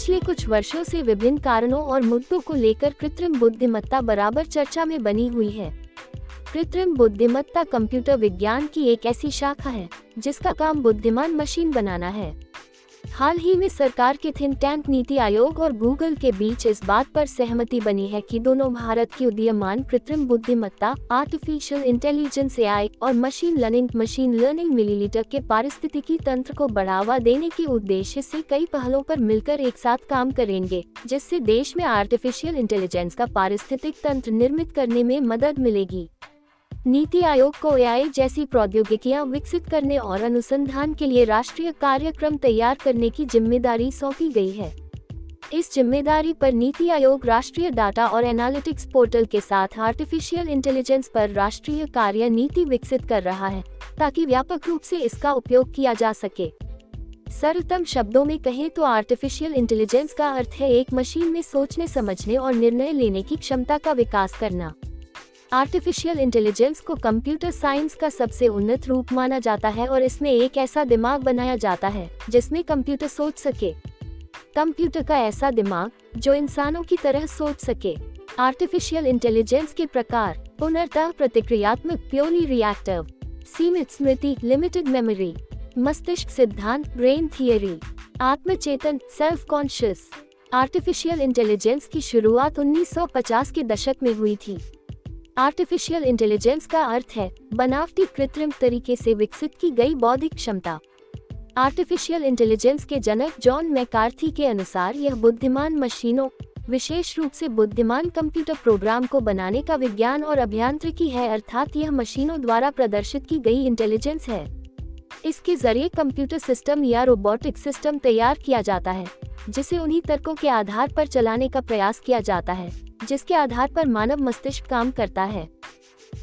पिछले कुछ वर्षों से विभिन्न कारणों और मुद्दों को लेकर कृत्रिम बुद्धिमत्ता बराबर चर्चा में बनी हुई है। कृत्रिम बुद्धिमत्ता कंप्यूटर विज्ञान की एक ऐसी शाखा है, जिसका काम बुद्धिमान मशीन बनाना है। हाल ही में सरकार के थिंक टैंक नीति आयोग और गूगल के बीच इस बात पर सहमति बनी है कि दोनों भारत की उदीयमान कृत्रिम बुद्धिमत्ता आर्टिफिशियल इंटेलिजेंस एआई और machine learning machine learning millilitre के पारिस्थितिकी तंत्र को बढ़ावा देने के उद्देश्य से कई पहलों पर मिलकर एक साथ काम करेंगे, जिससे देश में आर्टिफिशियल इंटेलिजेंस का पारिस्थितिक तंत्र निर्मित करने में मदद मिलेगी। नीति आयोग को एआई जैसी प्रौद्योगिकियाँ विकसित करने और अनुसंधान के लिए राष्ट्रीय कार्यक्रम तैयार करने की ज़िम्मेदारी सौंपी गई है। इस ज़िम्मेदारी पर नीति आयोग राष्ट्रीय डाटा और एनालिटिक्स पोर्टल के साथ आर्टिफिशियल इंटेलिजेंस पर राष्ट्रीय कार्य नीति विकसित कर रहा है, ताकि व्यापक रूप से इसका उपयोग किया जा सके। सरलतम शब्दों में कहें तो आर्टिफिशियल इंटेलिजेंस का अर्थ है एक मशीन में सोचने, समझने और निर्णय लेने की क्षमता का विकास करना। आर्टिफिशियल इंटेलिजेंस को कंप्यूटर साइंस का सबसे उन्नत रूप माना जाता है और इसमें एक ऐसा दिमाग बनाया जाता है, जिसमें कंप्यूटर सोच सके। कंप्यूटर का ऐसा दिमाग, जो इंसानों की तरह सोच सके। आर्टिफिशियल इंटेलिजेंस के प्रकार पुनर्तः प्रतिक्रियात्मक प्योरली रिएक्टिव सीमित स्मृति लिमिटेड मेमोरी मस्तिष्क सिद्धांत ब्रेन थियरी आत्मचेतन सेल्फ कॉन्शियस आर्टिफिशियल इंटेलिजेंस की शुरुआत 1950 के दशक में हुई थी। आर्टिफिशियल इंटेलिजेंस का अर्थ है, बनावटी कृत्रिम तरीके से विकसित की गई बौद्धिक क्षमता। आर्टिफिशियल इंटेलिजेंस के जनक जॉन मैकार्थी के अनुसार यह बुद्धिमान मशीनों, विशेष रूप से बुद्धिमान कंप्यूटर प्रोग्राम को बनाने का विज्ञान और अभियांत्रिकी है, अर्थात यह मशीनों द्वारा प्रदर्शित की गई इंटेलिजेंस है। इसके ज़रिए कंप्यूटर सिस्टम या रोबोटिक सिस्टम तैयार किया जाता है, जिसे उन्हीं तर्कों के आधार पर चलाने का प्रयास किया जाता है, जिसके आधार पर मानव मस्तिष्क काम करता है।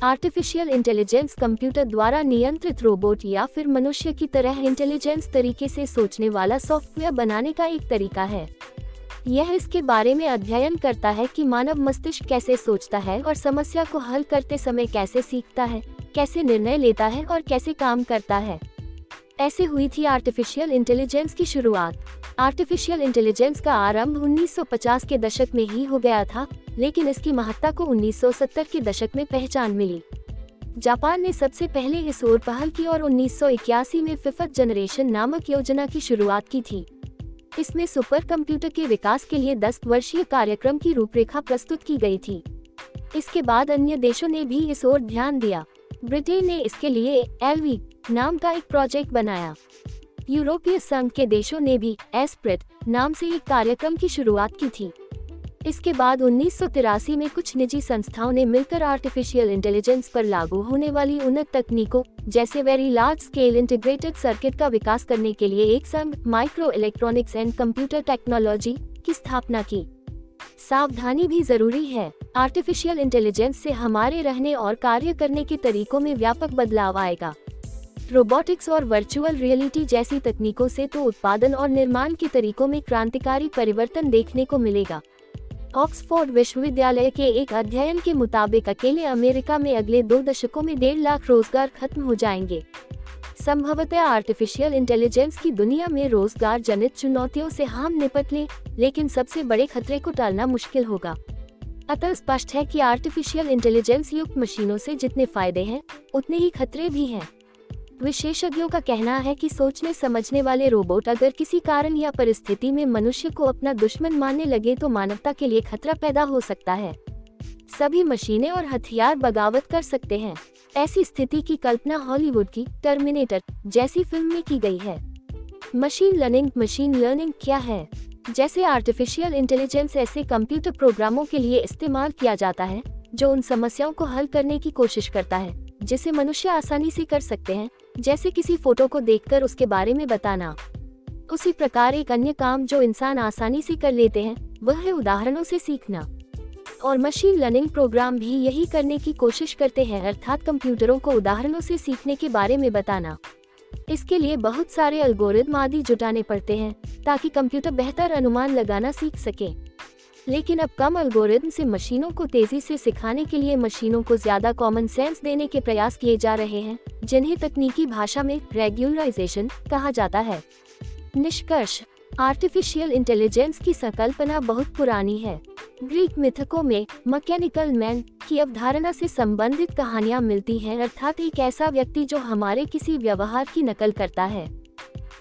आर्टिफिशियल इंटेलिजेंस कंप्यूटर द्वारा नियंत्रित रोबोट या फिर मनुष्य की तरह इंटेलिजेंस तरीके से सोचने वाला सॉफ्टवेयर बनाने का एक तरीका है। यह इसके बारे में अध्ययन करता है कि मानव मस्तिष्क कैसे सोचता है और समस्या को हल करते समय कैसे सीखता है, कैसे निर्णय लेता है और कैसे काम करता है। ऐसे हुई थी आर्टिफिशियल इंटेलिजेंस की शुरुआत। आर्टिफिशियल इंटेलिजेंस का आरंभ 1950 के दशक में ही हो गया था, लेकिन इसकी महत्ता को 1970 के दशक में पहचान मिली। जापान ने सबसे पहले इस ओर पहल की और 1981 में फिफ्थ जनरेशन नामक योजना की शुरुआत की थी। इसमें सुपर कंप्यूटर के विकास के लिए 10 वर्षीय कार्यक्रम की रूपरेखा प्रस्तुत की गई थी। इसके बाद अन्य देशों ने भी इस ओर ध्यान दिया। ब्रिटेन ने इसके लिए एलवी नाम का एक प्रोजेक्ट बनाया। यूरोपीय संघ के देशों ने भी एस्प्रिट नाम से एक कार्यक्रम की शुरुआत की थी। इसके बाद उन्नीस सौ तिरासी में कुछ निजी संस्थाओं ने मिलकर आर्टिफिशियल इंटेलिजेंस पर लागू होने वाली उन्नत तकनीकों जैसे very large scale integrated circuit का विकास करने के लिए एक संघ micro electronics and computer technology की स्थापना की। सावधानी भी ज़रूरी है। आर्टिफिशियल इंटेलिजेंस से हमारे रहने और कार्य करने के तरीकों में व्यापक बदलाव आएगा। रोबोटिक्स और वर्चुअल रियलिटी जैसी तकनीकों से तो उत्पादन और निर्माण के तरीकों में क्रांतिकारी परिवर्तन देखने को मिलेगा। ऑक्सफोर्ड विश्वविद्यालय के एक अध्ययन के मुताबिक अकेले अमेरिका में अगले दो दशकों में डेढ़ लाख रोज़गार खत्म हो जाएँगे। संभवतः आर्टिफिशियल इंटेलिजेंस की दुनिया में रोज़गार जनित चुनौतियों से हम निपट लें लेकिन सबसे बड़े खतरे को टालना मुश्किल होगा। अतः स्पष्ट है कि आर्टिफिशियल इंटेलिजेंस युक्त मशीनों से जितने फ़ायदे हैं, उतने ही खतरे भी हैं। विशेषज्ञों का कहना है कि सोचने समझने वाले रोबोट अगर किसी कारण या परिस्थिति में मनुष्य को अपना दुश्मन मानने लगे तो मानवता के लिए खतरा पैदा हो सकता है। सभी मशीनें और हथियार बगावत कर सकते हैं। ऐसी स्थिति की कल्पना हॉलीवुड की टर्मिनेटर जैसी फ़िल्म में की गई है। मशीन लर्निंग मशीन लर्निंग क्या है? जैसे आर्टिफिशियल इंटेलिजेंस ऐसे कंप्यूटर प्रोग्रामों के लिए इस्तेमाल किया जाता है, जो उन समस्याओं को हल करने की कोशिश करता है, जिसे मनुष्य आसानी से कर सकते हैं। जैसे किसी फ़ोटो को देखकर उसके बारे में बताना। उसी प्रकार एक अन्य काम जो इंसान आसानी से कर लेते हैं, वह है उदाहरणों से सीखना। और मशीन लर्निंग प्रोग्राम भी यही करने की कोशिश करते हैं, अर्थात कंप्यूटरों को उदाहरणों से सीखने के बारे में बताना। इसके लिए बहुत सारे अल्गोरिदम आदि जुटाने पड़ते हैं, ताकि कंप्यूटर बेहतर अनुमान लगाना सीख सके। लेकिन अब कम अल्गोरिदम से मशीनों को तेज़ी से सिखाने के लिए मशीनों को ज़्यादा कॉमन सेंस देने के प्रयास किए जा रहे हैं, जिन्हें तकनीकी भाषा में रेगुलराइजेशन कहा जाता है। निष्कर्ष आर्टिफिशियल इंटेलिजेंस की संकल्पना बहुत पुरानी है। ग्रीक मिथकों में मैकेनिकल मैन की अवधारणा से संबंधित कहानियाँ मिलती हैं, अर्थात एक ऐसा व्यक्ति जो हमारे किसी व्यवहार की नकल करता है।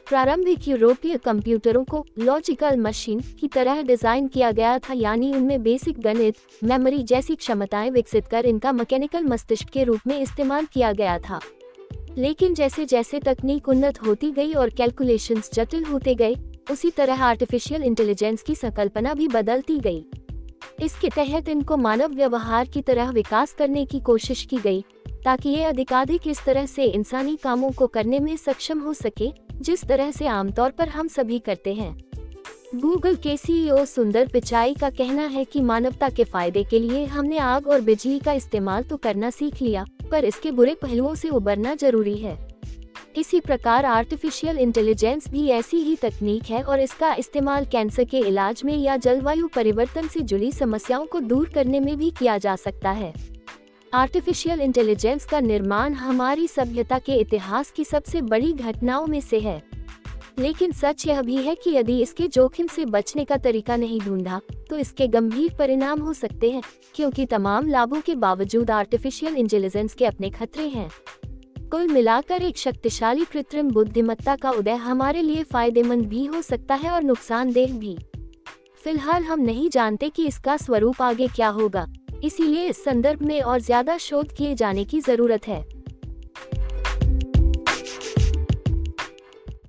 प्रारंभिक यूरोपीय कंप्यूटरों को लॉजिकल मशीन की तरह डिज़ाइन किया गया था, यानी उनमें बेसिक गणित मेमोरी जैसी क्षमताएँ विकसित कर इनका मैकेनिकल मस्तिष्क के रूप में इस्तेमाल किया गया था। लेकिन जैसे जैसे तकनीक उन्नत होती गई और कैलकुलेशंस जटिल होते गए, उसी तरह आर्टिफिशियल इंटेलिजेंस की संकल्पना भी बदलती गई। इसके तहत इनको मानव व्यवहार की तरह विकास करने की कोशिश की गई। ताकि ये अधिकाधिक इस तरह से इंसानी कामों को करने में सक्षम हो सके, जिस तरह से आमतौर पर हम सभी करते हैं। गूगल के सीईओ सुंदर पिचाई का कहना है कि मानवता के फ़ायदे के लिए हमने आग और बिजली का इस्तेमाल तो करना सीख लिया, पर इसके बुरे पहलुओं से उबरना ज़रूरी है। इसी प्रकार आर्टिफिशियल इंटेलिजेंस भी ऐसी ही तकनीक है और इसका इस्तेमाल कैंसर के इलाज में या जलवायु परिवर्तन से जुड़ी समस्याओं को दूर करने में भी किया जा सकता है। आर्टिफिशियल इंटेलिजेंस का निर्माण हमारी सभ्यता के इतिहास की सबसे बड़ी घटनाओं में से है। लेकिन सच यह भी है कि यदि इसके जोखिम से बचने का तरीका नहीं ढूंढा तो इसके गंभीर परिणाम हो सकते हैं, क्योंकि तमाम लाभों के बावजूद आर्टिफिशियल इंटेलिजेंस के अपने खतरे हैं। कुल मिलाकर एक शक्तिशाली कृत्रिम बुद्धिमत्ता का उदय हमारे लिए फ़ायदेमंद भी हो सकता है और नुकसानदेह भी। फ़िलहाल हम नहीं जानते कि इसका स्वरूप आगे क्या होगा। इसीलिए इस संदर्भ में और ज़्यादा शोध किए जाने की ज़रूरत है।